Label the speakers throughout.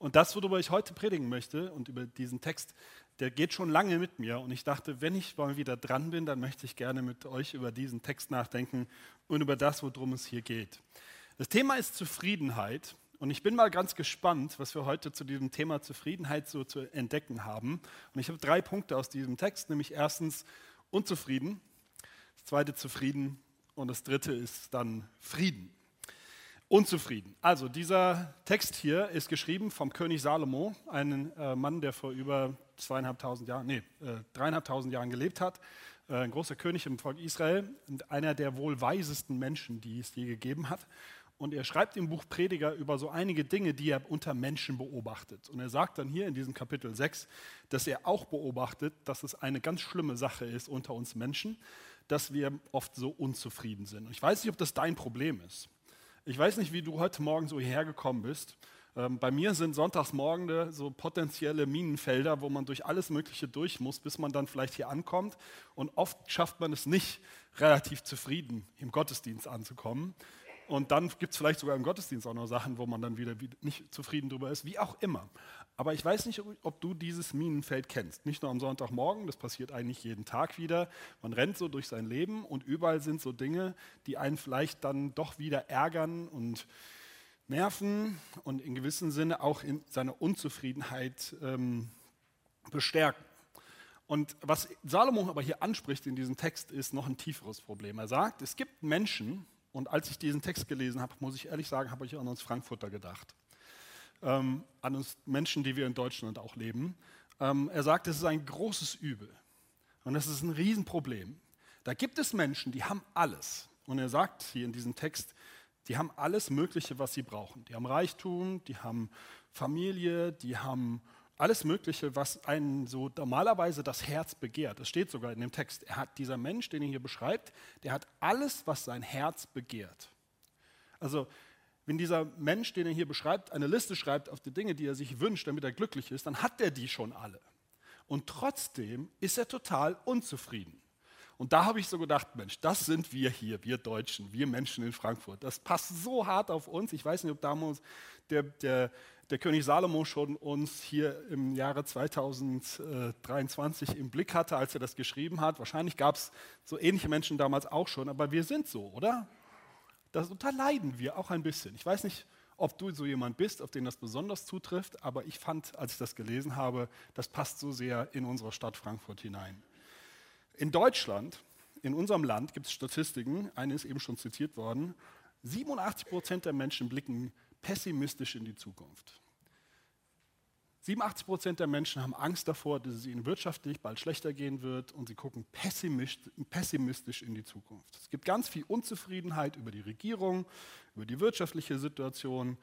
Speaker 1: Und das, worüber ich heute predigen möchte und über diesen Text, der geht schon lange mit mir. Und ich dachte, wenn ich mal wieder dran bin, dann möchte ich gerne mit euch über diesen Text nachdenken und über das, worum es hier geht. Das Thema ist Zufriedenheit. Und ich bin mal ganz gespannt, was wir heute zu diesem Thema Zufriedenheit so zu entdecken haben. Und ich habe drei Punkte aus diesem Text, nämlich erstens unzufrieden, das zweite zufrieden und das dritte ist dann Frieden. Unzufrieden. Also dieser Text hier ist geschrieben vom König Salomo, einem äh, Mann, der vor über zweieinhalbtausend Jahren, nee, äh, dreieinhalbtausend Jahren gelebt hat, äh, ein großer König im Volk Israel und einer der wohl weisesten Menschen, die es je gegeben hat. Und er schreibt im Buch Prediger über so einige Dinge, die er unter Menschen beobachtet. Und er sagt dann hier in diesem Kapitel 6, dass er auch beobachtet, dass es eine ganz schlimme Sache ist unter uns Menschen, dass wir oft so unzufrieden sind. Und ich weiß nicht, ob das dein Problem ist. Ich weiß nicht, wie du heute Morgen so hierher gekommen bist. Ähm, bei mir sind Sonntagsmorgende so potenzielle Minenfelder, wo man durch alles Mögliche durch muss, bis man dann vielleicht hier ankommt. Und oft schafft man es nicht, relativ zufrieden im Gottesdienst anzukommen. Und dann gibt es vielleicht sogar im Gottesdienst auch noch Sachen, wo man dann wieder nicht zufrieden drüber ist, wie auch immer. Aber ich weiß nicht, ob du dieses Minenfeld kennst. Nicht nur am Sonntagmorgen, das passiert eigentlich jeden Tag wieder. Man rennt so durch sein Leben und überall sind so Dinge, die einen vielleicht dann doch wieder ärgern und nerven und in gewissem Sinne auch in seiner Unzufriedenheit ähm, bestärken. Und was Salomo aber hier anspricht in diesem Text, ist noch ein tieferes Problem. Er sagt, es gibt Menschen, und als ich diesen Text gelesen habe, muss ich ehrlich sagen, habe ich an uns Frankfurter gedacht. Ähm, an uns Menschen, die wir in Deutschland auch leben. Ähm, er sagt, es ist ein großes Übel. Und es ist ein Riesenproblem. Da gibt es Menschen, die haben alles. Und er sagt hier in diesem Text, die haben alles Mögliche, was sie brauchen. Die haben Reichtum, die haben Familie, die haben alles Mögliche, was einen so normalerweise das Herz begehrt. Das steht sogar in dem Text. Er hat dieser Mensch, den er hier beschreibt, der hat alles, was sein Herz begehrt. Also wenn dieser Mensch, den er hier beschreibt, eine Liste schreibt auf die Dinge, die er sich wünscht, damit er glücklich ist, dann hat er die schon alle. Und trotzdem ist er total unzufrieden. Und da habe ich so gedacht, Mensch, das sind wir hier, wir Deutschen, wir Menschen in Frankfurt. Das passt so hart auf uns. Ich weiß nicht, ob damals der, der der König Salomo schon uns hier im Jahre 2023 im Blick hatte, als er das geschrieben hat. Wahrscheinlich gab es so ähnliche Menschen damals auch schon, aber wir sind so, oder? Darunter leiden wir auch ein bisschen. Ich weiß nicht, ob du so jemand bist, auf den das besonders zutrifft, aber ich fand, als ich das gelesen habe, das passt so sehr in unsere Stadt Frankfurt hinein. In Deutschland, in unserem Land, gibt es Statistiken, eine ist eben schon zitiert worden, 87 Prozent der Menschen blicken pessimistisch in die Zukunft. 87 Prozent der Menschen haben Angst davor, dass es ihnen wirtschaftlich bald schlechter gehen wird und sie gucken pessimistisch in die Zukunft. Es gibt ganz viel Unzufriedenheit über die Regierung, über die wirtschaftliche Situation,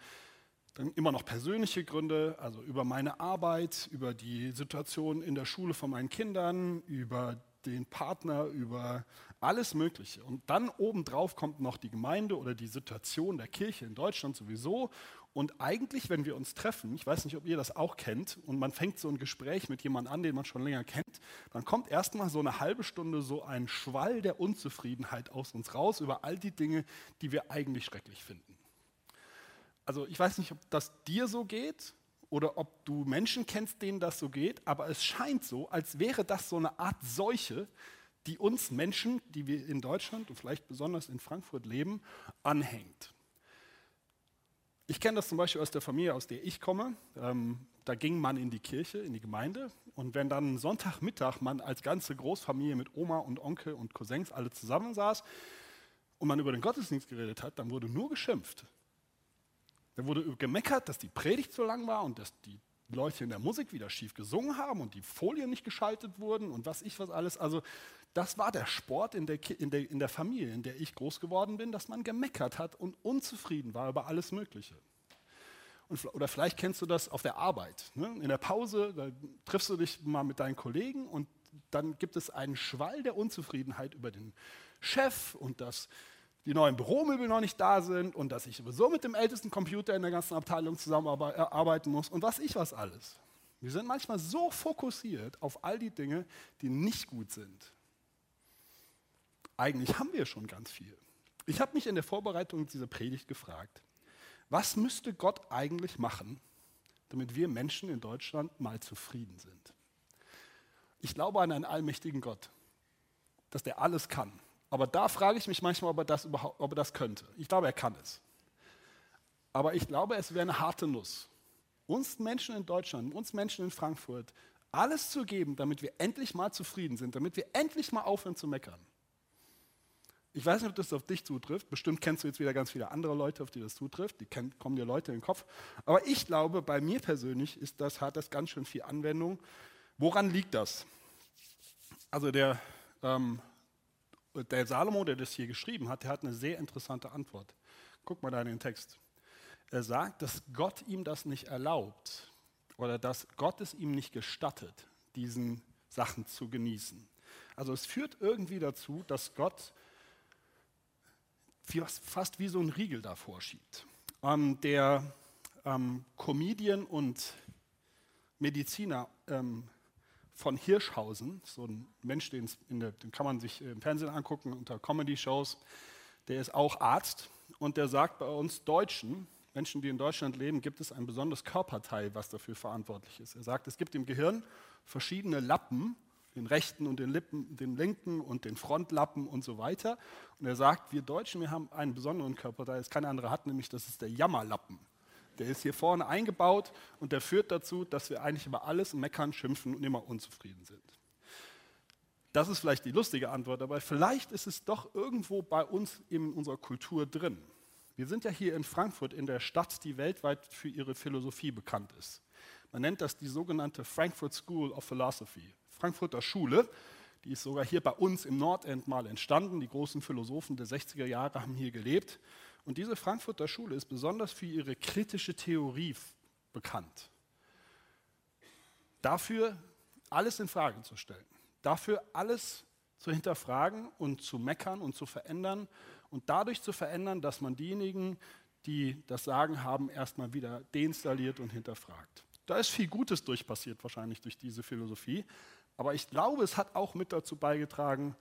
Speaker 1: dann immer noch persönliche Gründe, also über meine Arbeit, über die Situation in der Schule von meinen Kindern, über den Partner, über alles Mögliche. Und dann obendrauf kommt noch die Gemeinde oder die Situation der Kirche in Deutschland sowieso. Und eigentlich, wenn wir uns treffen, ich weiß nicht, ob ihr das auch kennt, und man fängt so ein Gespräch mit jemandem an, den man schon länger kennt, dann kommt erstmal so eine halbe Stunde so ein Schwall der Unzufriedenheit aus uns raus über all die Dinge, die wir eigentlich schrecklich finden. Also ich weiß nicht, ob das dir so geht oder ob du Menschen kennst, denen das so geht, aber es scheint so, als wäre das so eine Art Seuche, die uns Menschen, die wir in Deutschland und vielleicht besonders in Frankfurt leben, anhängt. Ich kenne das zum Beispiel aus der Familie, aus der ich komme. Ähm, da ging man in die Kirche, in die Gemeinde. Und wenn dann Sonntagmittag man als ganze Großfamilie mit Oma und Onkel und Cousins alle zusammensaß und man über den Gottesdienst geredet hat, dann wurde nur geschimpft. Da wurde gemeckert, dass die Predigt zu lang war und dass die Leute in der Musik wieder schief gesungen haben und die Folien nicht geschaltet wurden und was ich was alles. Also das war der Sport in der, in, der, in der Familie, in der ich groß geworden bin, dass man gemeckert hat und unzufrieden war über alles Mögliche. Und, oder vielleicht kennst du das auf der Arbeit. Ne? In der Pause, da triffst du dich mal mit deinen Kollegen und dann gibt es einen Schwall der Unzufriedenheit über den Chef und das die neuen Büromöbel noch nicht da sind und dass ich sowieso mit dem ältesten Computer in der ganzen Abteilung zusammenarbeiten muss und was ich was alles. Wir sind manchmal so fokussiert auf all die Dinge, die nicht gut sind. Eigentlich haben wir schon ganz viel. Ich habe mich in der Vorbereitung dieser Predigt gefragt, was müsste Gott eigentlich machen, damit wir Menschen in Deutschland mal zufrieden sind. Ich glaube an einen allmächtigen Gott, dass der alles kann. Aber da frage ich mich manchmal, ob er das überhaupt, ob er das könnte. Ich glaube, er kann es. Aber ich glaube, es wäre eine harte Nuss, uns Menschen in Deutschland, uns Menschen in Frankfurt, alles zu geben, damit wir endlich mal zufrieden sind, damit wir endlich mal aufhören zu meckern. Ich weiß nicht, ob das auf dich zutrifft. Bestimmt kennst du jetzt wieder ganz viele andere Leute, auf die das zutrifft. Die kommen dir Leute in den Kopf. Aber ich glaube, bei mir persönlich ist das, hat das ganz schön viel Anwendung. Woran liegt das? Also der, ähm, der Salomo, der das hier geschrieben hat, der hat eine sehr interessante Antwort. Guck mal da in den Text. Er sagt, dass Gott ihm das nicht erlaubt oder dass Gott es ihm nicht gestattet, diesen Sachen zu genießen. Also es führt irgendwie dazu, dass Gott fast wie so ein Riegel davor schiebt. Ähm, der ähm, Comedian und Mediziner ähm, von Hirschhausen, so ein Mensch, den, der, den kann man sich im Fernsehen angucken unter Comedy-Shows, der ist auch Arzt und der sagt bei uns Deutschen, Menschen, die in Deutschland leben, gibt es ein besonderes Körperteil, was dafür verantwortlich ist. Er sagt, es gibt im Gehirn verschiedene Lappen, den rechten und den, Lippen, den linken und den Frontlappen und so weiter. Und er sagt, wir Deutschen, wir haben einen besonderen Körperteil, das keine andere hat, nämlich das ist der Jammerlappen. Der ist hier vorne eingebaut und der führt dazu, dass wir eigentlich über alles meckern, schimpfen und immer unzufrieden sind. Das ist vielleicht die lustige Antwort, aber vielleicht ist es doch irgendwo bei uns in unserer Kultur drin. Wir sind ja hier in Frankfurt, in der Stadt, die weltweit für ihre Philosophie bekannt ist. Man nennt das die sogenannte Frankfurt School of Philosophy. Frankfurter Schule, die ist sogar hier bei uns im Nordend mal entstanden. Die großen Philosophen der 60er Jahre haben hier gelebt. Und diese Frankfurter Schule ist besonders für ihre kritische Theorie bekannt. Dafür alles in Frage zu stellen. Dafür alles zu hinterfragen und zu meckern und zu verändern und dadurch zu verändern, dass man diejenigen, die das Sagen haben, erstmal wieder deinstalliert und hinterfragt. Da ist viel Gutes durchpassiert, wahrscheinlich durch diese Philosophie. Aber ich glaube, es hat auch mit dazu beigetragen,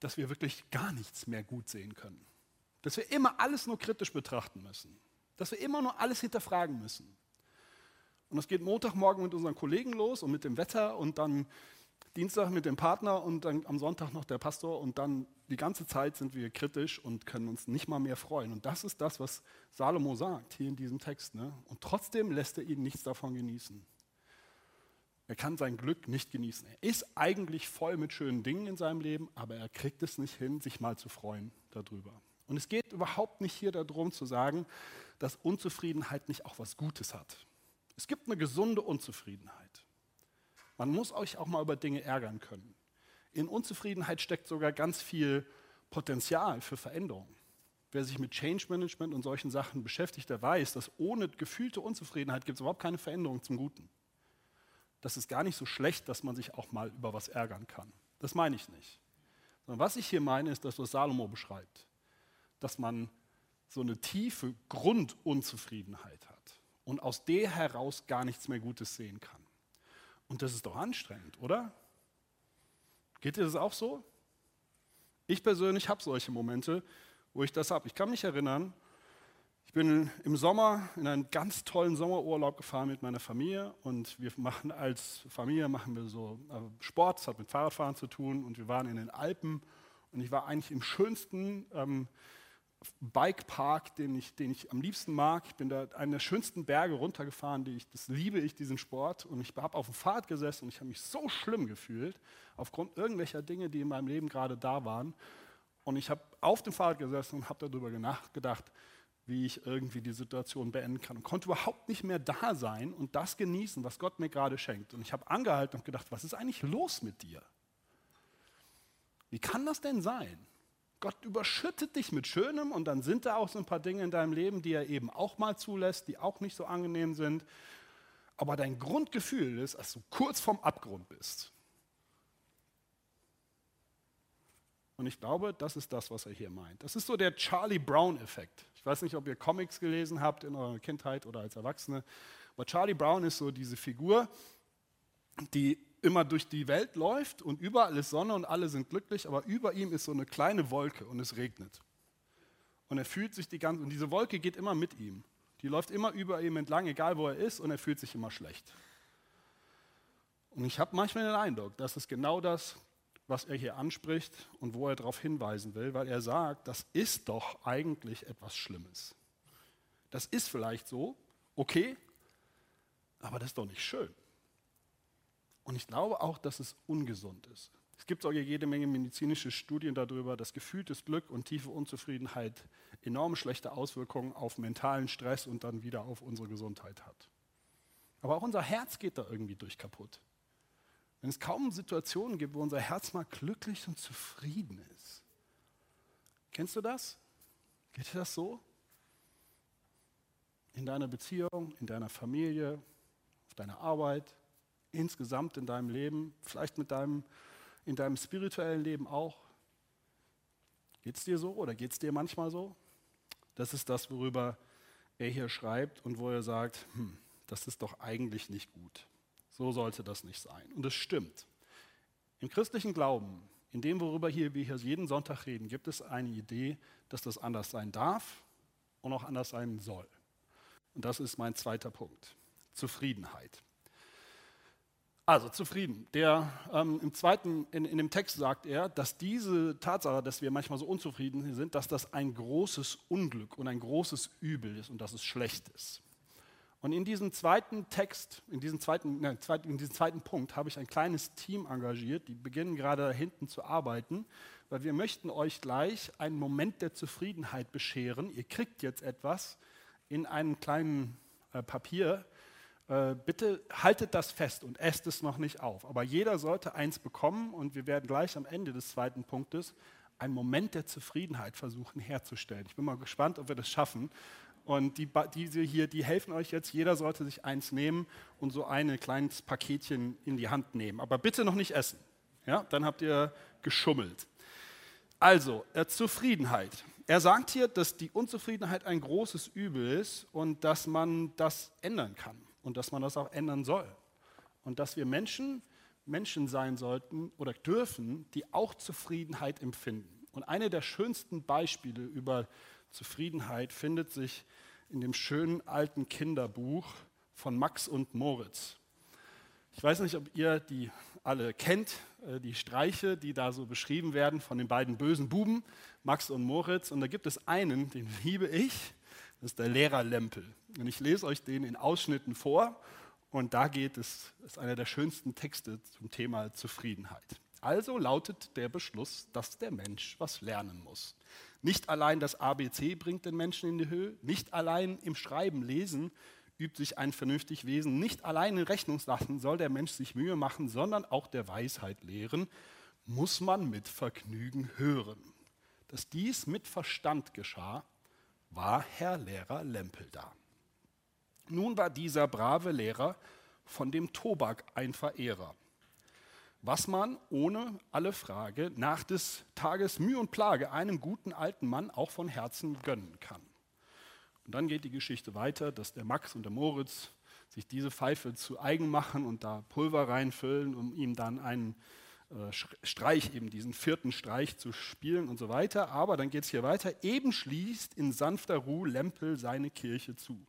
Speaker 1: dass wir wirklich gar nichts mehr gut sehen können. Dass wir immer alles nur kritisch betrachten müssen. Dass wir immer nur alles hinterfragen müssen. Und das geht Montagmorgen mit unseren Kollegen los und mit dem Wetter und dann Dienstag mit dem Partner und dann am Sonntag noch der Pastor und dann die ganze Zeit sind wir kritisch und können uns nicht mal mehr freuen. Und das ist das, was Salomo sagt hier in diesem Text. Ne? Und trotzdem lässt er ihn nichts davon genießen. Er kann sein Glück nicht genießen. Er ist eigentlich voll mit schönen Dingen in seinem Leben, aber er kriegt es nicht hin, sich mal zu freuen darüber. Und es geht überhaupt nicht hier darum zu sagen, dass Unzufriedenheit nicht auch was Gutes hat. Es gibt eine gesunde Unzufriedenheit. Man muss euch auch mal über Dinge ärgern können. In Unzufriedenheit steckt sogar ganz viel Potenzial für Veränderung. Wer sich mit Change Management und solchen Sachen beschäftigt, der weiß, dass ohne gefühlte Unzufriedenheit gibt es überhaupt keine Veränderung zum Guten. Das ist gar nicht so schlecht, dass man sich auch mal über was ärgern kann. Das meine ich nicht. Sondern was ich hier meine, ist das, was Salomo beschreibt. Dass man so eine tiefe Grundunzufriedenheit hat und aus der heraus gar nichts mehr Gutes sehen kann. Und das ist doch anstrengend, oder? Geht dir das auch so? Ich persönlich habe solche Momente, wo ich das habe. Ich kann mich erinnern, ich bin im Sommer in einen ganz tollen Sommerurlaub gefahren mit meiner Familie und wir machen als Familie machen wir so äh, Sport, das hat mit Fahrradfahren zu tun und wir waren in den Alpen und ich war eigentlich im schönsten ähm, Bikepark, den ich, den ich am liebsten mag. Ich bin da einen der schönsten Berge runtergefahren, die ich, das liebe ich, diesen Sport. Und ich habe auf dem Fahrrad gesessen und ich habe mich so schlimm gefühlt, aufgrund irgendwelcher Dinge, die in meinem Leben gerade da waren. Und ich habe auf dem Fahrrad gesessen und habe darüber nachgedacht, wie ich irgendwie die Situation beenden kann. Und konnte überhaupt nicht mehr da sein und das genießen, was Gott mir gerade schenkt. Und ich habe angehalten und gedacht, was ist eigentlich los mit dir? Wie kann das denn sein? Gott überschüttet dich mit Schönem und dann sind da auch so ein paar Dinge in deinem Leben, die er eben auch mal zulässt, die auch nicht so angenehm sind. Aber dein Grundgefühl ist, dass du kurz vorm Abgrund bist. Und ich glaube, das ist das, was er hier meint. Das ist so der Charlie Brown-Effekt. Ich weiß nicht, ob ihr Comics gelesen habt in eurer Kindheit oder als Erwachsene, aber Charlie Brown ist so diese Figur, die immer durch die Welt läuft und überall ist Sonne und alle sind glücklich, aber über ihm ist so eine kleine Wolke und es regnet. Und er fühlt sich die ganze, und diese Wolke geht immer mit ihm. Die läuft immer über ihm entlang, egal wo er ist, und er fühlt sich immer schlecht. Und ich habe manchmal den Eindruck, das ist genau das, was er hier anspricht und wo er darauf hinweisen will, weil er sagt, das ist doch eigentlich etwas Schlimmes. Das ist vielleicht so, okay, aber das ist doch nicht schön. Und ich glaube auch, dass es ungesund ist. Es gibt auch jede Menge medizinische Studien darüber, dass gefühltes Glück und tiefe Unzufriedenheit enorm schlechte Auswirkungen auf mentalen Stress und dann wieder auf unsere Gesundheit hat. Aber auch unser Herz geht da irgendwie durch kaputt. Wenn es kaum Situationen gibt, wo unser Herz mal glücklich und zufrieden ist. Kennst du das? Geht dir das so? In deiner Beziehung, in deiner Familie, auf deiner Arbeit, insgesamt in deinem Leben, vielleicht mit deinem, in deinem spirituellen Leben auch. Geht es dir so oder geht es dir manchmal so? Das ist das, worüber er hier schreibt und wo er sagt, hm, das ist doch eigentlich nicht gut. So sollte das nicht sein. Und es stimmt. Im christlichen Glauben, in dem, worüber hier, wir hier jeden Sonntag reden, gibt es eine Idee, dass das anders sein darf und auch anders sein soll. Und das ist mein zweiter Punkt. Zufriedenheit. Also zufrieden. Der, ähm, im zweiten, in, in dem Text sagt er, dass diese Tatsache, dass wir manchmal so unzufrieden sind, dass das ein großes Unglück und ein großes Übel ist und dass es schlecht ist. Und in diesem zweiten Text, in diesem zweiten, nein, in diesem zweiten Punkt habe ich ein kleines Team engagiert, die beginnen gerade da hinten zu arbeiten, weil wir möchten euch gleich einen Moment der Zufriedenheit bescheren. Ihr kriegt jetzt etwas in einem kleinen äh, Papier. Äh, bitte haltet das fest und esst es noch nicht auf. Aber jeder sollte eins bekommen und wir werden gleich am Ende des zweiten Punktes einen Moment der Zufriedenheit versuchen herzustellen. Ich bin mal gespannt, ob wir das schaffen. Und die, diese hier, die helfen euch jetzt. Jeder sollte sich eins nehmen und so ein kleines Paketchen in die Hand nehmen. Aber bitte noch nicht essen. Ja, dann habt ihr geschummelt. Also, äh, Zufriedenheit. Er sagt hier, dass die Unzufriedenheit ein großes Übel ist und dass man das ändern kann und dass man das auch ändern soll. Und dass wir Menschen Menschen sein sollten oder dürfen, die auch Zufriedenheit empfinden. Und eine der schönsten Beispiele über Zufriedenheit findet sich in dem schönen alten Kinderbuch von Max und Moritz. Ich weiß nicht, ob ihr die alle kennt, äh, die Streiche, die da so beschrieben werden von den beiden bösen Buben, Max und Moritz. Und da gibt es einen, den liebe ich, das ist der Lehrer Lempel. Und ich lese euch den in Ausschnitten vor. Und da geht es, ist einer der schönsten Texte zum Thema Zufriedenheit. Also lautet der Beschluss, dass der Mensch was lernen muss. Nicht allein das ABC bringt den Menschen in die Höhe, nicht allein im Schreiben, Lesen übt sich ein vernünftig Wesen, nicht allein in Rechnungslachen soll der Mensch sich Mühe machen, sondern auch der Weisheit lehren, muss man mit Vergnügen hören. Dass dies mit Verstand geschah, war Herr Lehrer Lempel da. Nun war dieser brave Lehrer von dem Tobak ein Verehrer was man ohne alle Frage nach des Tages Mühe und Plage einem guten alten Mann auch von Herzen gönnen kann. Und dann geht die Geschichte weiter, dass der Max und der Moritz sich diese Pfeife zu eigen machen und da Pulver reinfüllen, um ihm dann einen äh, Streich, eben diesen vierten Streich zu spielen und so weiter. Aber dann geht es hier weiter. Eben schließt in sanfter Ruhe Lempel seine Kirche zu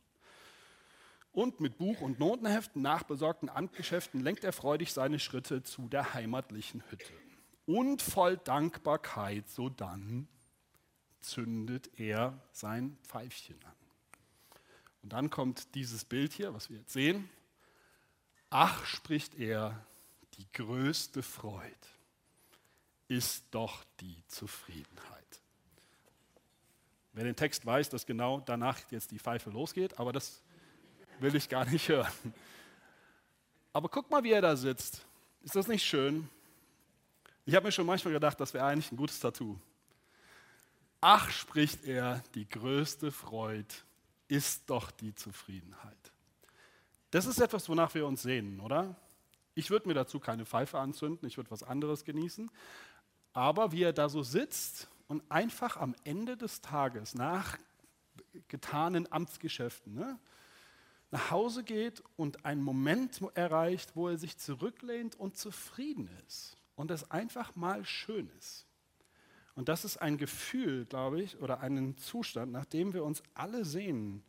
Speaker 1: und mit Buch- und Notenheften nach besorgten Amtgeschäften lenkt er freudig seine Schritte zu der heimatlichen Hütte. Und voll Dankbarkeit sodann zündet er sein Pfeifchen an. Und dann kommt dieses Bild hier, was wir jetzt sehen. Ach, spricht er, die größte Freude ist doch die Zufriedenheit. Wer den Text weiß, dass genau danach jetzt die Pfeife losgeht, aber das will ich gar nicht hören. Aber guck mal, wie er da sitzt. Ist das nicht schön? Ich habe mir schon manchmal gedacht, das wäre eigentlich ein gutes Tattoo. Ach, spricht er, die größte Freude ist doch die Zufriedenheit. Das ist etwas, wonach wir uns sehnen, oder? Ich würde mir dazu keine Pfeife anzünden, ich würde was anderes genießen. Aber wie er da so sitzt und einfach am Ende des Tages nach getanen Amtsgeschäften, ne, nach Hause geht und einen Moment erreicht, wo er sich zurücklehnt und zufrieden ist und es einfach mal schön ist. Und das ist ein Gefühl, glaube ich, oder einen Zustand, nach dem wir uns alle sehnen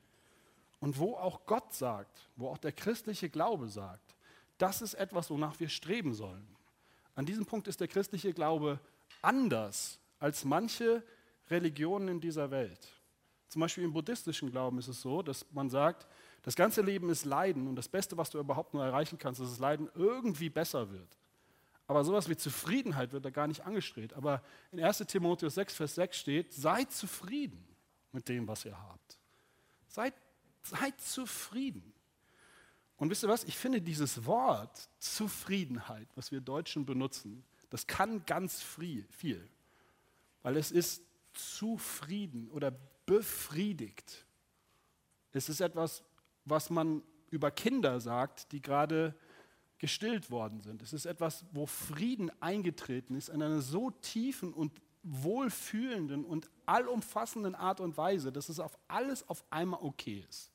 Speaker 1: und wo auch Gott sagt, wo auch der christliche Glaube sagt, das ist etwas, wonach wir streben sollen. An diesem Punkt ist der christliche Glaube anders als manche Religionen in dieser Welt. Zum Beispiel im buddhistischen Glauben ist es so, dass man sagt, das ganze Leben ist Leiden und das Beste, was du überhaupt nur erreichen kannst, ist, dass das Leiden irgendwie besser wird. Aber sowas wie Zufriedenheit wird da gar nicht angestrebt. Aber in 1 Timotheus 6, Vers 6 steht, seid zufrieden mit dem, was ihr habt. Seid, seid zufrieden. Und wisst ihr was? Ich finde dieses Wort Zufriedenheit, was wir Deutschen benutzen, das kann ganz viel. Weil es ist zufrieden oder befriedigt. Es ist etwas, was man über Kinder sagt, die gerade gestillt worden sind. Es ist etwas, wo Frieden eingetreten ist in einer so tiefen und wohlfühlenden und allumfassenden Art und Weise, dass es auf alles auf einmal okay ist.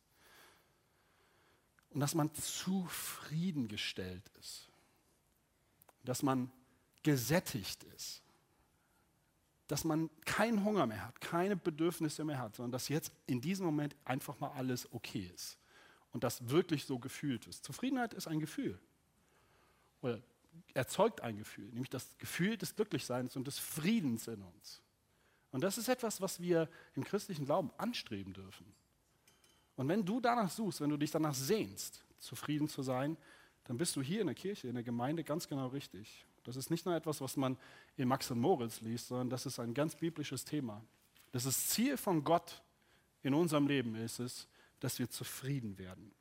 Speaker 1: Und dass man zufriedengestellt ist. Dass man gesättigt ist. Dass man keinen Hunger mehr hat, keine Bedürfnisse mehr hat, sondern dass jetzt in diesem Moment einfach mal alles okay ist. Und das wirklich so gefühlt ist. Zufriedenheit ist ein Gefühl oder erzeugt ein Gefühl, nämlich das Gefühl des Glücklichseins und des Friedens in uns. Und das ist etwas, was wir im christlichen Glauben anstreben dürfen. Und wenn du danach suchst, wenn du dich danach sehnst, zufrieden zu sein, dann bist du hier in der Kirche, in der Gemeinde ganz genau richtig. Das ist nicht nur etwas, was man in Max und Moritz liest, sondern das ist ein ganz biblisches Thema. Das, das Ziel von Gott in unserem Leben ist es, dass wir zufrieden werden.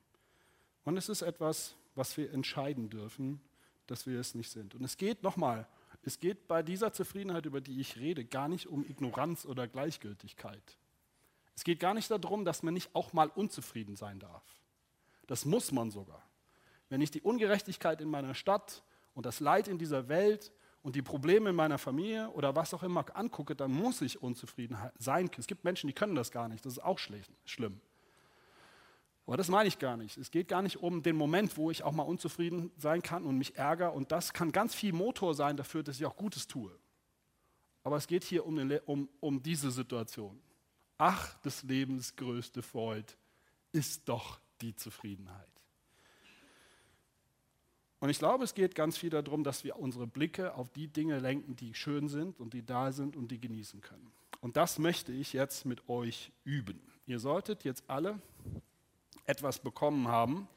Speaker 1: Und es ist etwas, was wir entscheiden dürfen dass wir es nicht sind. Und es geht nochmal, es geht bei dieser Zufriedenheit, über die ich rede, gar nicht um Ignoranz oder Gleichgültigkeit. Es geht gar nicht darum, dass man nicht auch mal unzufrieden sein darf. Das muss man sogar. Wenn ich die Ungerechtigkeit in meiner Stadt und das Leid in dieser Welt und die Probleme in meiner Familie oder was auch immer angucke, dann muss ich unzufrieden sein. Es gibt Menschen, die können das gar nicht. Das ist auch schlimm. Aber das meine ich gar nicht. Es geht gar nicht um den Moment, wo ich auch mal unzufrieden sein kann und mich ärgere. Und das kann ganz viel Motor sein dafür, dass ich auch Gutes tue. Aber es geht hier um, den, um, um diese Situation. Ach, des Lebens größte Freude ist doch die Zufriedenheit. Und ich glaube, es geht ganz viel darum, dass wir unsere Blicke auf die Dinge lenken, die schön sind und die da sind und die genießen können. Und das möchte ich jetzt mit euch üben. Ihr solltet jetzt alle etwas bekommen haben.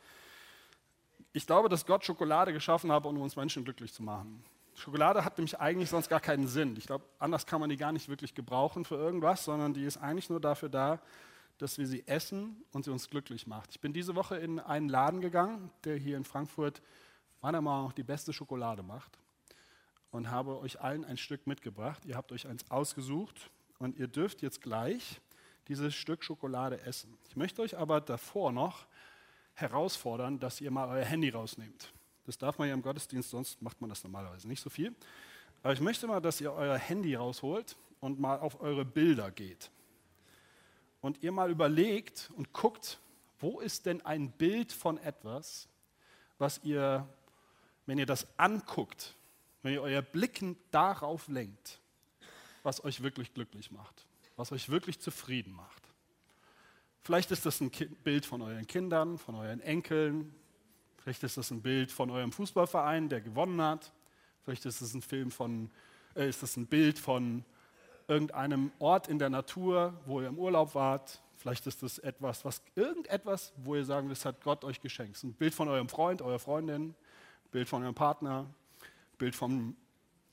Speaker 1: Ich glaube, dass Gott Schokolade geschaffen hat, um uns Menschen glücklich zu machen. Schokolade hat nämlich eigentlich sonst gar keinen Sinn. Ich glaube, anders kann man die gar nicht wirklich gebrauchen für irgendwas, sondern die ist eigentlich nur dafür da, dass wir sie essen und sie uns glücklich macht. Ich bin diese Woche in einen Laden gegangen, der hier in Frankfurt meiner Meinung nach die beste Schokolade macht und habe euch allen ein Stück mitgebracht. Ihr habt euch eins ausgesucht und ihr dürft jetzt gleich dieses Stück Schokolade essen. Ich möchte euch aber davor noch herausfordern, dass ihr mal euer Handy rausnehmt. Das darf man ja im Gottesdienst, sonst macht man das normalerweise nicht so viel. Aber ich möchte mal, dass ihr euer Handy rausholt und mal auf eure Bilder geht. Und ihr mal überlegt und guckt, wo ist denn ein Bild von etwas, was ihr, wenn ihr das anguckt, wenn ihr euer Blicken darauf lenkt, was euch wirklich glücklich macht was euch wirklich zufrieden macht. Vielleicht ist das ein Bild von euren Kindern, von euren Enkeln. Vielleicht ist das ein Bild von eurem Fußballverein, der gewonnen hat. Vielleicht ist es ein Film von, äh, ist das ein Bild von irgendeinem Ort in der Natur, wo ihr im Urlaub wart. Vielleicht ist das etwas, was irgendetwas, wo ihr sagen, das hat Gott euch geschenkt. Ein Bild von eurem Freund, eurer Freundin, Bild von eurem Partner, Bild von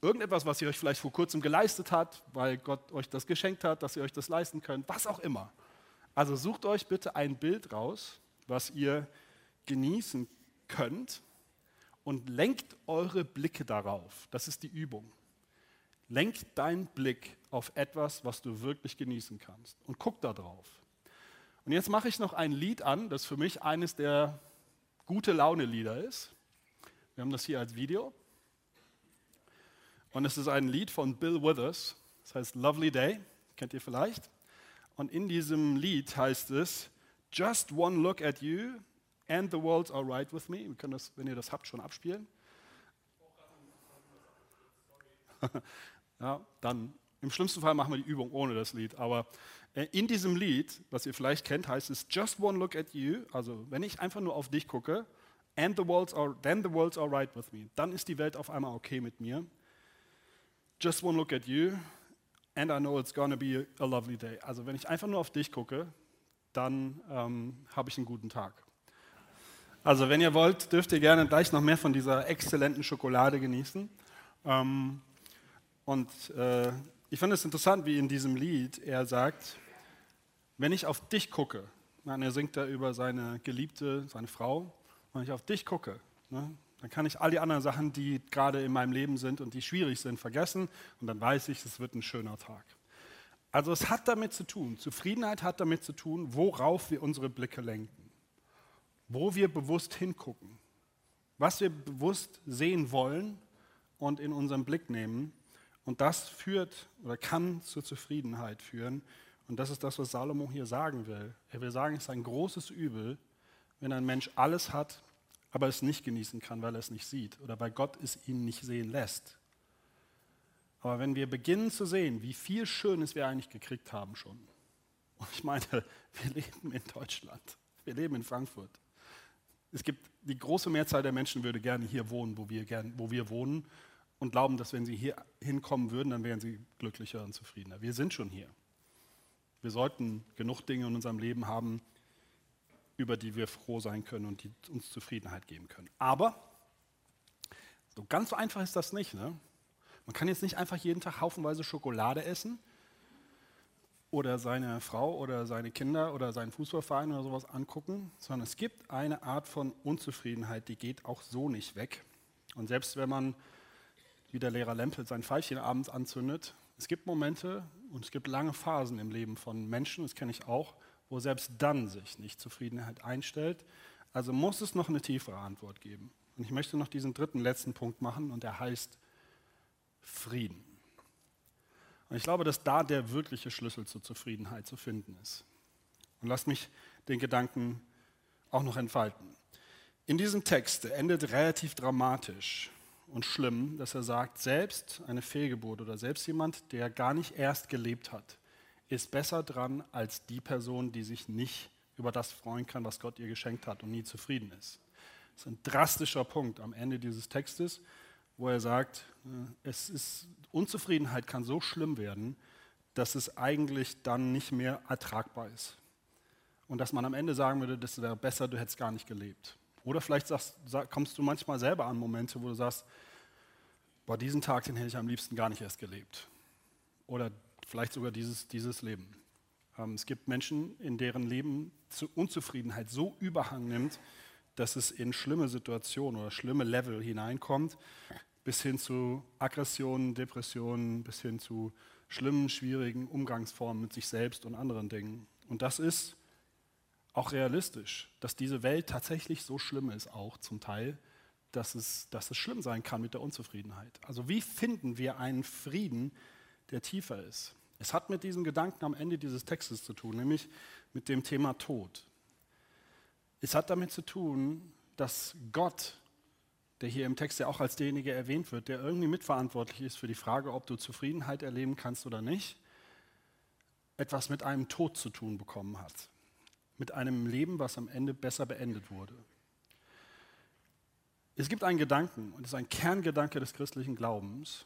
Speaker 1: Irgendetwas, was ihr euch vielleicht vor kurzem geleistet hat, weil Gott euch das geschenkt hat, dass ihr euch das leisten könnt, was auch immer. Also sucht euch bitte ein Bild raus, was ihr genießen könnt und lenkt eure Blicke darauf. Das ist die Übung. Lenk deinen Blick auf etwas, was du wirklich genießen kannst und guck da drauf. Und jetzt mache ich noch ein Lied an, das für mich eines der gute Laune Lieder ist. Wir haben das hier als Video. Und es ist ein Lied von Bill Withers, das heißt Lovely Day, kennt ihr vielleicht. Und in diesem Lied heißt es, Just one look at you and the world's alright with me. Wir können das, wenn ihr das habt, schon abspielen. ja, dann im schlimmsten Fall machen wir die Übung ohne das Lied. Aber Äh, in diesem Lied, was ihr vielleicht kennt, heißt es Just one look at you. Also wenn ich einfach nur auf dich gucke, and the world's all, then the world's all right with me. Dann ist die Welt auf einmal okay mit mir. Just one look at you, and I know it's gonna be a lovely day. Also wenn ich einfach nur auf dich gucke, dann ähm, habe ich einen guten Tag. Also wenn ihr wollt, dürft ihr gerne gleich noch mehr von dieser exzellenten Schokolade genießen. Ähm, und äh, ich fand es interessant, wie in diesem Lied er sagt, wenn ich auf dich gucke, nein, er singt da über seine Geliebte, seine Frau, wenn ich auf dich gucke, ne, dann kann ich all die anderen Sachen, die gerade in meinem Leben sind und die schwierig sind, vergessen und dann weiß ich, es wird ein schöner Tag. Also es hat damit zu tun, Zufriedenheit hat damit zu tun, worauf wir unsere Blicke lenken, wo wir bewusst hingucken, was wir bewusst sehen wollen und in unseren Blick nehmen. Und das führt oder kann zur Zufriedenheit führen. Und das ist das, was Salomo hier sagen will. Er will sagen, es ist ein großes Übel, wenn ein Mensch alles hat, aber es nicht genießen kann, weil er es nicht sieht oder weil Gott es ihn nicht sehen lässt. Aber wenn wir beginnen zu sehen, wie viel Schönes wir eigentlich gekriegt haben schon, und ich meine, wir leben in Deutschland, wir leben in Frankfurt. Es gibt die große Mehrzahl der Menschen würde gerne hier wohnen, wo wir, gern, wo wir wohnen und glauben, dass wenn sie hier hinkommen würden, dann wären sie glücklicher und zufriedener. Wir sind schon hier. Wir sollten genug Dinge in unserem Leben haben, über die wir froh sein können und die uns Zufriedenheit geben können. Aber so ganz so einfach ist das nicht. Ne? Man kann jetzt nicht einfach jeden Tag haufenweise Schokolade essen oder seine Frau oder seine Kinder oder seinen Fußballverein oder sowas angucken, sondern es gibt eine Art von Unzufriedenheit, die geht auch so nicht weg. Und selbst wenn man, wie der Lehrer Lempel, sein Pfeifchen abends anzündet, es gibt Momente und es gibt lange Phasen im Leben von Menschen, das kenne ich auch, wo selbst dann sich nicht Zufriedenheit einstellt. Also muss es noch eine tiefere Antwort geben. Und ich möchte noch diesen dritten, letzten Punkt machen und der heißt Frieden. Und ich glaube, dass da der wirkliche Schlüssel zur Zufriedenheit zu finden ist. Und lasst mich den Gedanken auch noch entfalten. In diesem Text endet relativ dramatisch und schlimm, dass er sagt, selbst eine Fehlgeburt oder selbst jemand, der gar nicht erst gelebt hat, ist besser dran als die Person, die sich nicht über das freuen kann, was Gott ihr geschenkt hat und nie zufrieden ist. Das ist ein drastischer Punkt am Ende dieses Textes, wo er sagt, äh, es ist, Unzufriedenheit kann so schlimm werden, dass es eigentlich dann nicht mehr ertragbar ist. Und dass man am Ende sagen würde, das wäre besser, du hättest gar nicht gelebt. Oder vielleicht sagst, kommst du manchmal selber an Momente, wo du sagst, boah, diesen Tag, den hätte ich am liebsten gar nicht erst gelebt. Oder vielleicht sogar dieses, dieses Leben. Ähm, es gibt Menschen, in deren Leben Unzufriedenheit so Überhang nimmt, dass es in schlimme Situationen oder schlimme Level hineinkommt, bis hin zu Aggressionen, Depressionen, bis hin zu schlimmen, schwierigen Umgangsformen mit sich selbst und anderen Dingen. Und das ist auch realistisch, dass diese Welt tatsächlich so schlimm ist, auch zum Teil, dass es, dass es schlimm sein kann mit der Unzufriedenheit. Also wie finden wir einen Frieden, der tiefer ist? Es hat mit diesem Gedanken am Ende dieses Textes zu tun, nämlich mit dem Thema Tod. Es hat damit zu tun, dass Gott der hier im Text ja auch als derjenige erwähnt wird, der irgendwie mitverantwortlich ist für die Frage, ob du Zufriedenheit erleben kannst oder nicht, etwas mit einem Tod zu tun bekommen hat. Mit einem Leben, was am Ende besser beendet wurde. Es gibt einen Gedanken, und das ist ein Kerngedanke des christlichen Glaubens,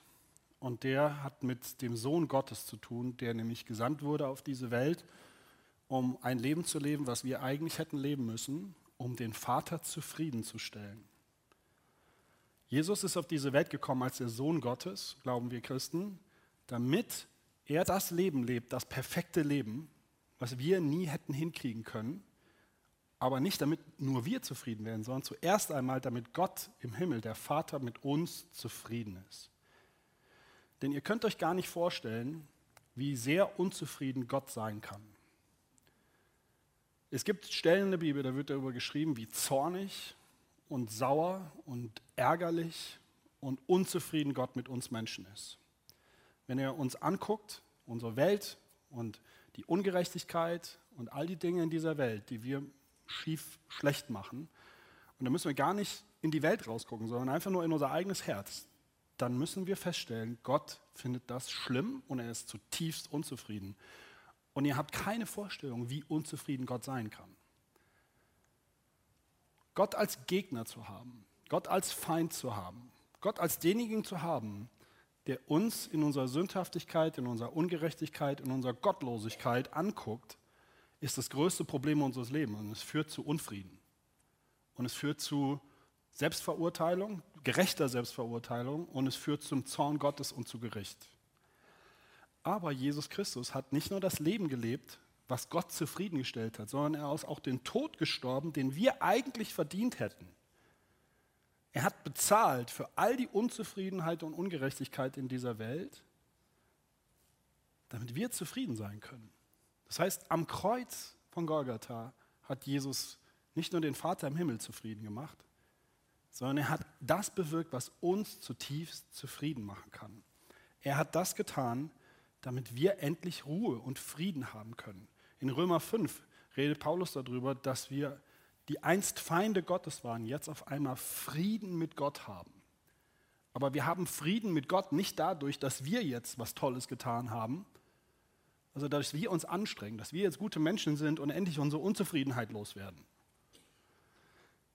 Speaker 1: und der hat mit dem Sohn Gottes zu tun, der nämlich gesandt wurde auf diese Welt, um ein Leben zu leben, was wir eigentlich hätten leben müssen, um den Vater zufriedenzustellen. Jesus ist auf diese Welt gekommen als der Sohn Gottes, glauben wir Christen, damit er das Leben lebt, das perfekte Leben, was wir nie hätten hinkriegen können, aber nicht damit nur wir zufrieden werden, sondern zuerst einmal, damit Gott im Himmel, der Vater, mit uns zufrieden ist. Denn ihr könnt euch gar nicht vorstellen, wie sehr unzufrieden Gott sein kann. Es gibt Stellen in der Bibel, da wird darüber geschrieben, wie zornig und sauer und ärgerlich und unzufrieden Gott mit uns Menschen ist. Wenn er uns anguckt, unsere Welt und die Ungerechtigkeit und all die Dinge in dieser Welt, die wir schief schlecht machen, und da müssen wir gar nicht in die Welt rausgucken, sondern einfach nur in unser eigenes Herz, dann müssen wir feststellen, Gott findet das schlimm und er ist zutiefst unzufrieden. Und ihr habt keine Vorstellung, wie unzufrieden Gott sein kann. Gott als Gegner zu haben, Gott als Feind zu haben, Gott als denjenigen zu haben, der uns in unserer Sündhaftigkeit, in unserer Ungerechtigkeit, in unserer Gottlosigkeit anguckt, ist das größte Problem unseres Lebens und es führt zu Unfrieden. Und es führt zu Selbstverurteilung, gerechter Selbstverurteilung und es führt zum Zorn Gottes und zu Gericht. Aber Jesus Christus hat nicht nur das Leben gelebt, was Gott zufriedengestellt hat, sondern er ist auch den Tod gestorben, den wir eigentlich verdient hätten. Er hat bezahlt für all die Unzufriedenheit und Ungerechtigkeit in dieser Welt, damit wir zufrieden sein können. Das heißt, am Kreuz von Golgatha hat Jesus nicht nur den Vater im Himmel zufrieden gemacht, sondern er hat das bewirkt, was uns zutiefst zufrieden machen kann. Er hat das getan, damit wir endlich Ruhe und Frieden haben können. In Römer 5 redet Paulus darüber, dass wir, die einst Feinde Gottes waren, jetzt auf einmal Frieden mit Gott haben. Aber wir haben Frieden mit Gott nicht dadurch, dass wir jetzt was Tolles getan haben, also dass wir uns anstrengen, dass wir jetzt gute Menschen sind und endlich unsere Unzufriedenheit loswerden.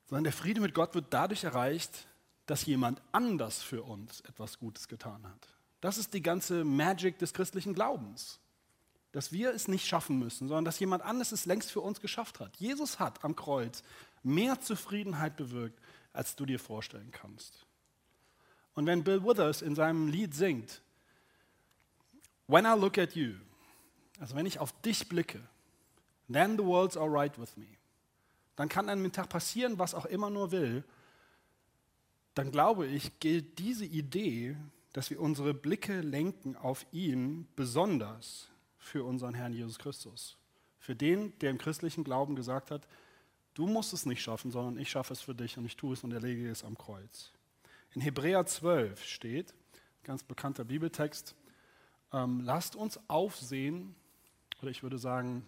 Speaker 1: Sondern der Friede mit Gott wird dadurch erreicht, dass jemand anders für uns etwas Gutes getan hat. Das ist die ganze Magic des christlichen Glaubens dass wir es nicht schaffen müssen, sondern dass jemand anderes es längst für uns geschafft hat. Jesus hat am Kreuz mehr Zufriedenheit bewirkt, als du dir vorstellen kannst. Und wenn Bill Withers in seinem Lied singt, When I look at you, also wenn ich auf dich blicke, then the world's alright with me, dann kann an dem Tag passieren, was auch immer nur will, dann glaube ich, gilt diese Idee, dass wir unsere Blicke lenken auf ihn besonders für unseren Herrn Jesus Christus. Für den, der im christlichen Glauben gesagt hat, du musst es nicht schaffen, sondern ich schaffe es für dich und ich tue es und erlege es am Kreuz. In Hebräer 12 steht, ganz bekannter Bibeltext, ähm, lasst uns aufsehen, oder ich würde sagen,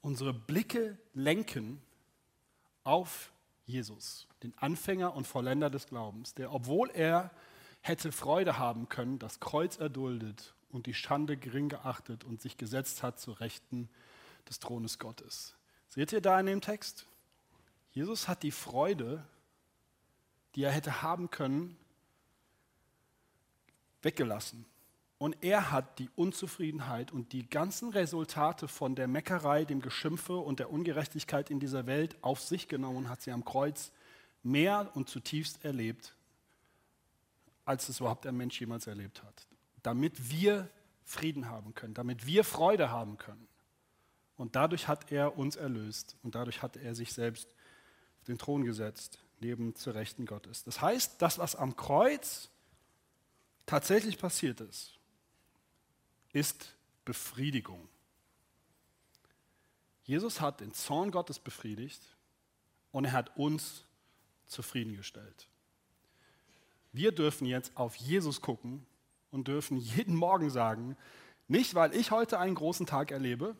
Speaker 1: unsere Blicke lenken auf Jesus, den Anfänger und Vollender des Glaubens, der, obwohl er hätte Freude haben können, das Kreuz erduldet und die Schande gering geachtet und sich gesetzt hat zu Rechten des Thrones Gottes. Seht ihr da in dem Text? Jesus hat die Freude, die er hätte haben können, weggelassen. Und er hat die Unzufriedenheit und die ganzen Resultate von der Meckerei, dem Geschimpfe und der Ungerechtigkeit in dieser Welt auf sich genommen und hat sie am Kreuz mehr und zutiefst erlebt, als es überhaupt ein Mensch jemals erlebt hat damit wir Frieden haben können, damit wir Freude haben können. Und dadurch hat er uns erlöst und dadurch hat er sich selbst auf den Thron gesetzt, neben zur Rechten Gottes. Das heißt, das, was am Kreuz tatsächlich passiert ist, ist Befriedigung. Jesus hat den Zorn Gottes befriedigt und er hat uns zufriedengestellt. Wir dürfen jetzt auf Jesus gucken und dürfen jeden Morgen sagen, nicht weil ich heute einen großen Tag erlebe,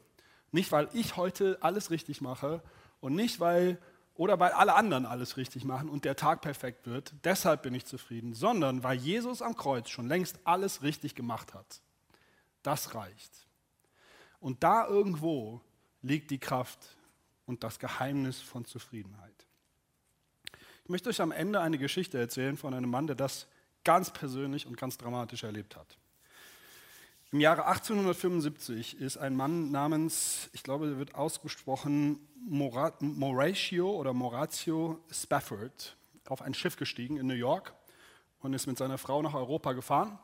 Speaker 1: nicht weil ich heute alles richtig mache und nicht weil oder weil alle anderen alles richtig machen und der Tag perfekt wird, deshalb bin ich zufrieden, sondern weil Jesus am Kreuz schon längst alles richtig gemacht hat. Das reicht. Und da irgendwo liegt die Kraft und das Geheimnis von Zufriedenheit. Ich möchte euch am Ende eine Geschichte erzählen von einem Mann, der das ganz persönlich und ganz dramatisch erlebt hat. Im Jahre 1875 ist ein Mann namens, ich glaube, wird ausgesprochen, Moratio oder Moratio Spafford auf ein Schiff gestiegen in New York und ist mit seiner Frau nach Europa gefahren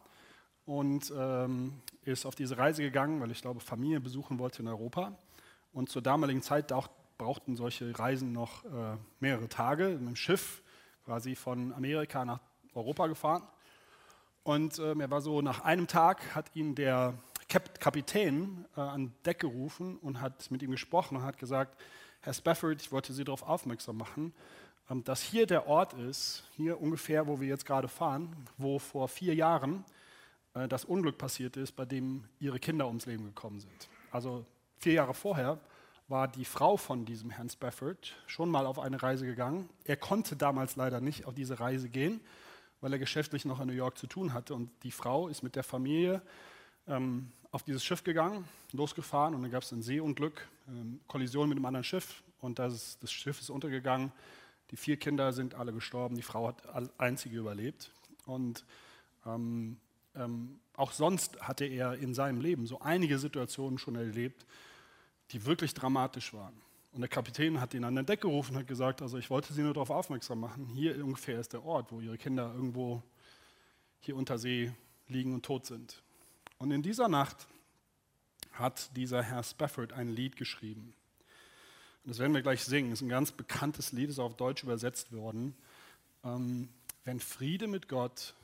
Speaker 1: und ähm, ist auf diese Reise gegangen, weil ich glaube, Familie besuchen wollte in Europa. Und zur damaligen Zeit brauchten solche Reisen noch äh, mehrere Tage mit dem Schiff, quasi von Amerika nach Europa gefahren. Und ähm, er war so, nach einem Tag hat ihn der Kap Kapitän äh, an Deck gerufen und hat mit ihm gesprochen und hat gesagt, Herr Spafford, ich wollte Sie darauf aufmerksam machen, ähm, dass hier der Ort ist, hier ungefähr, wo wir jetzt gerade fahren, wo vor vier Jahren äh, das Unglück passiert ist, bei dem Ihre Kinder ums Leben gekommen sind. Also vier Jahre vorher war die Frau von diesem Herrn Spafford schon mal auf eine Reise gegangen. Er konnte damals leider nicht auf diese Reise gehen weil er geschäftlich noch in New York zu tun hatte. Und die Frau ist mit der Familie ähm, auf dieses Schiff gegangen, losgefahren und dann gab es ein Seeunglück, ähm, Kollision mit einem anderen Schiff und das, das Schiff ist untergegangen. Die vier Kinder sind alle gestorben, die Frau hat einzige überlebt. Und ähm, ähm, auch sonst hatte er in seinem Leben so einige Situationen schon erlebt, die wirklich dramatisch waren. Und der Kapitän hat ihn an den Deck gerufen und hat gesagt, also ich wollte Sie nur darauf aufmerksam machen, hier ungefähr ist der Ort, wo Ihre Kinder irgendwo hier unter See liegen und tot sind. Und in dieser Nacht hat dieser Herr Spafford ein Lied geschrieben. Und das werden wir gleich singen. Das ist ein ganz bekanntes Lied, ist auf Deutsch übersetzt worden. Ähm, wenn Friede mit Gott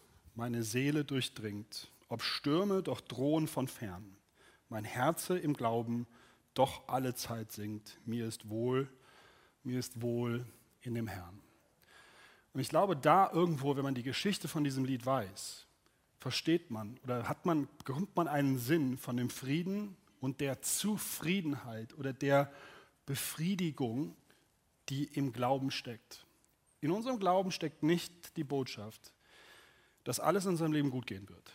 Speaker 1: meine Seele durchdringt, ob Stürme doch drohen von fern, mein Herze im Glauben doch alle Zeit singt, mir ist wohl, mir ist wohl in dem Herrn. Und ich glaube, da irgendwo, wenn man die Geschichte von diesem Lied weiß, versteht man oder hat man, bekommt man einen Sinn von dem Frieden und der Zufriedenheit oder der Befriedigung, die im Glauben steckt. In unserem Glauben steckt nicht die Botschaft, dass alles in unserem Leben gut gehen wird.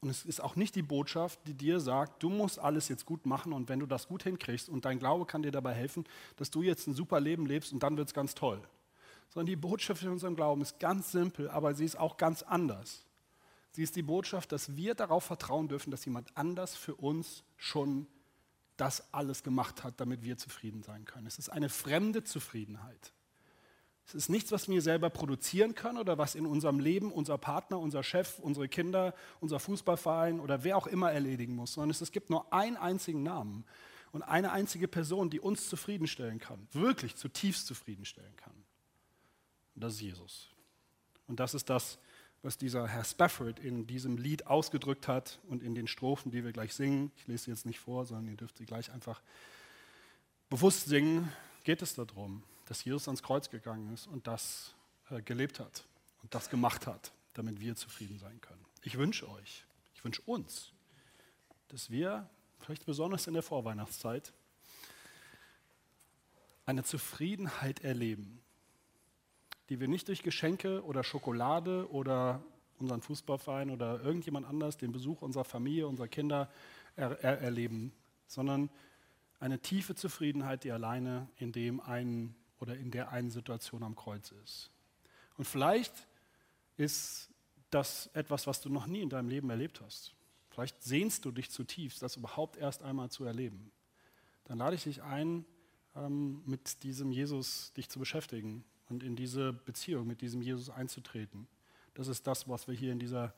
Speaker 1: Und es ist auch nicht die Botschaft, die dir sagt, du musst alles jetzt gut machen und wenn du das gut hinkriegst und dein Glaube kann dir dabei helfen, dass du jetzt ein super Leben lebst und dann wird es ganz toll. Sondern die Botschaft in unserem Glauben ist ganz simpel, aber sie ist auch ganz anders. Sie ist die Botschaft, dass wir darauf vertrauen dürfen, dass jemand anders für uns schon das alles gemacht hat, damit wir zufrieden sein können. Es ist eine fremde Zufriedenheit. Es ist nichts, was wir selber produzieren können oder was in unserem Leben unser Partner, unser Chef, unsere Kinder, unser Fußballverein oder wer auch immer erledigen muss, sondern es, gibt nur einen einzigen Namen und eine einzige Person, die uns zufriedenstellen kann, wirklich zutiefst zufriedenstellen kann. Und das ist Jesus. Und das ist das, was dieser Herr Spafford in diesem Lied ausgedrückt hat und in den Strophen, die wir gleich singen. Ich lese sie jetzt nicht vor, sondern ihr dürft sie gleich einfach bewusst singen. Geht es darum, dass Jesus ans Kreuz gegangen ist und das äh, gelebt hat und das gemacht hat, damit wir zufrieden sein können. Ich wünsche euch, ich wünsche uns, dass wir, vielleicht besonders in der Vorweihnachtszeit, eine Zufriedenheit erleben, die wir nicht durch Geschenke oder Schokolade oder unseren Fußballverein oder irgendjemand anders, den Besuch unserer Familie, unserer Kinder er, er, erleben, sondern eine tiefe Zufriedenheit, die alleine in dem einen oder in der einen Situation am Kreuz ist. Und vielleicht ist das etwas, was du noch nie in deinem Leben erlebt hast. Vielleicht sehnst du dich zutiefst, das überhaupt erst einmal zu erleben. Dann lade ich dich ein, ähm, mit diesem Jesus dich zu beschäftigen und in diese Beziehung mit diesem Jesus einzutreten. Das ist das, was wir hier in dieser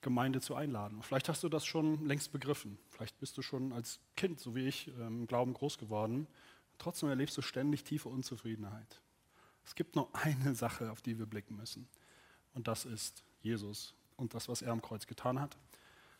Speaker 1: Gemeinde zu einladen. Vielleicht hast du das schon längst begriffen. Vielleicht bist du schon als Kind, so wie ich, ähm, im Glauben groß geworden Trotzdem erlebst du ständig tiefe Unzufriedenheit. Es gibt nur eine Sache, auf die wir blicken müssen. Und das ist Jesus und das, was er am Kreuz getan hat.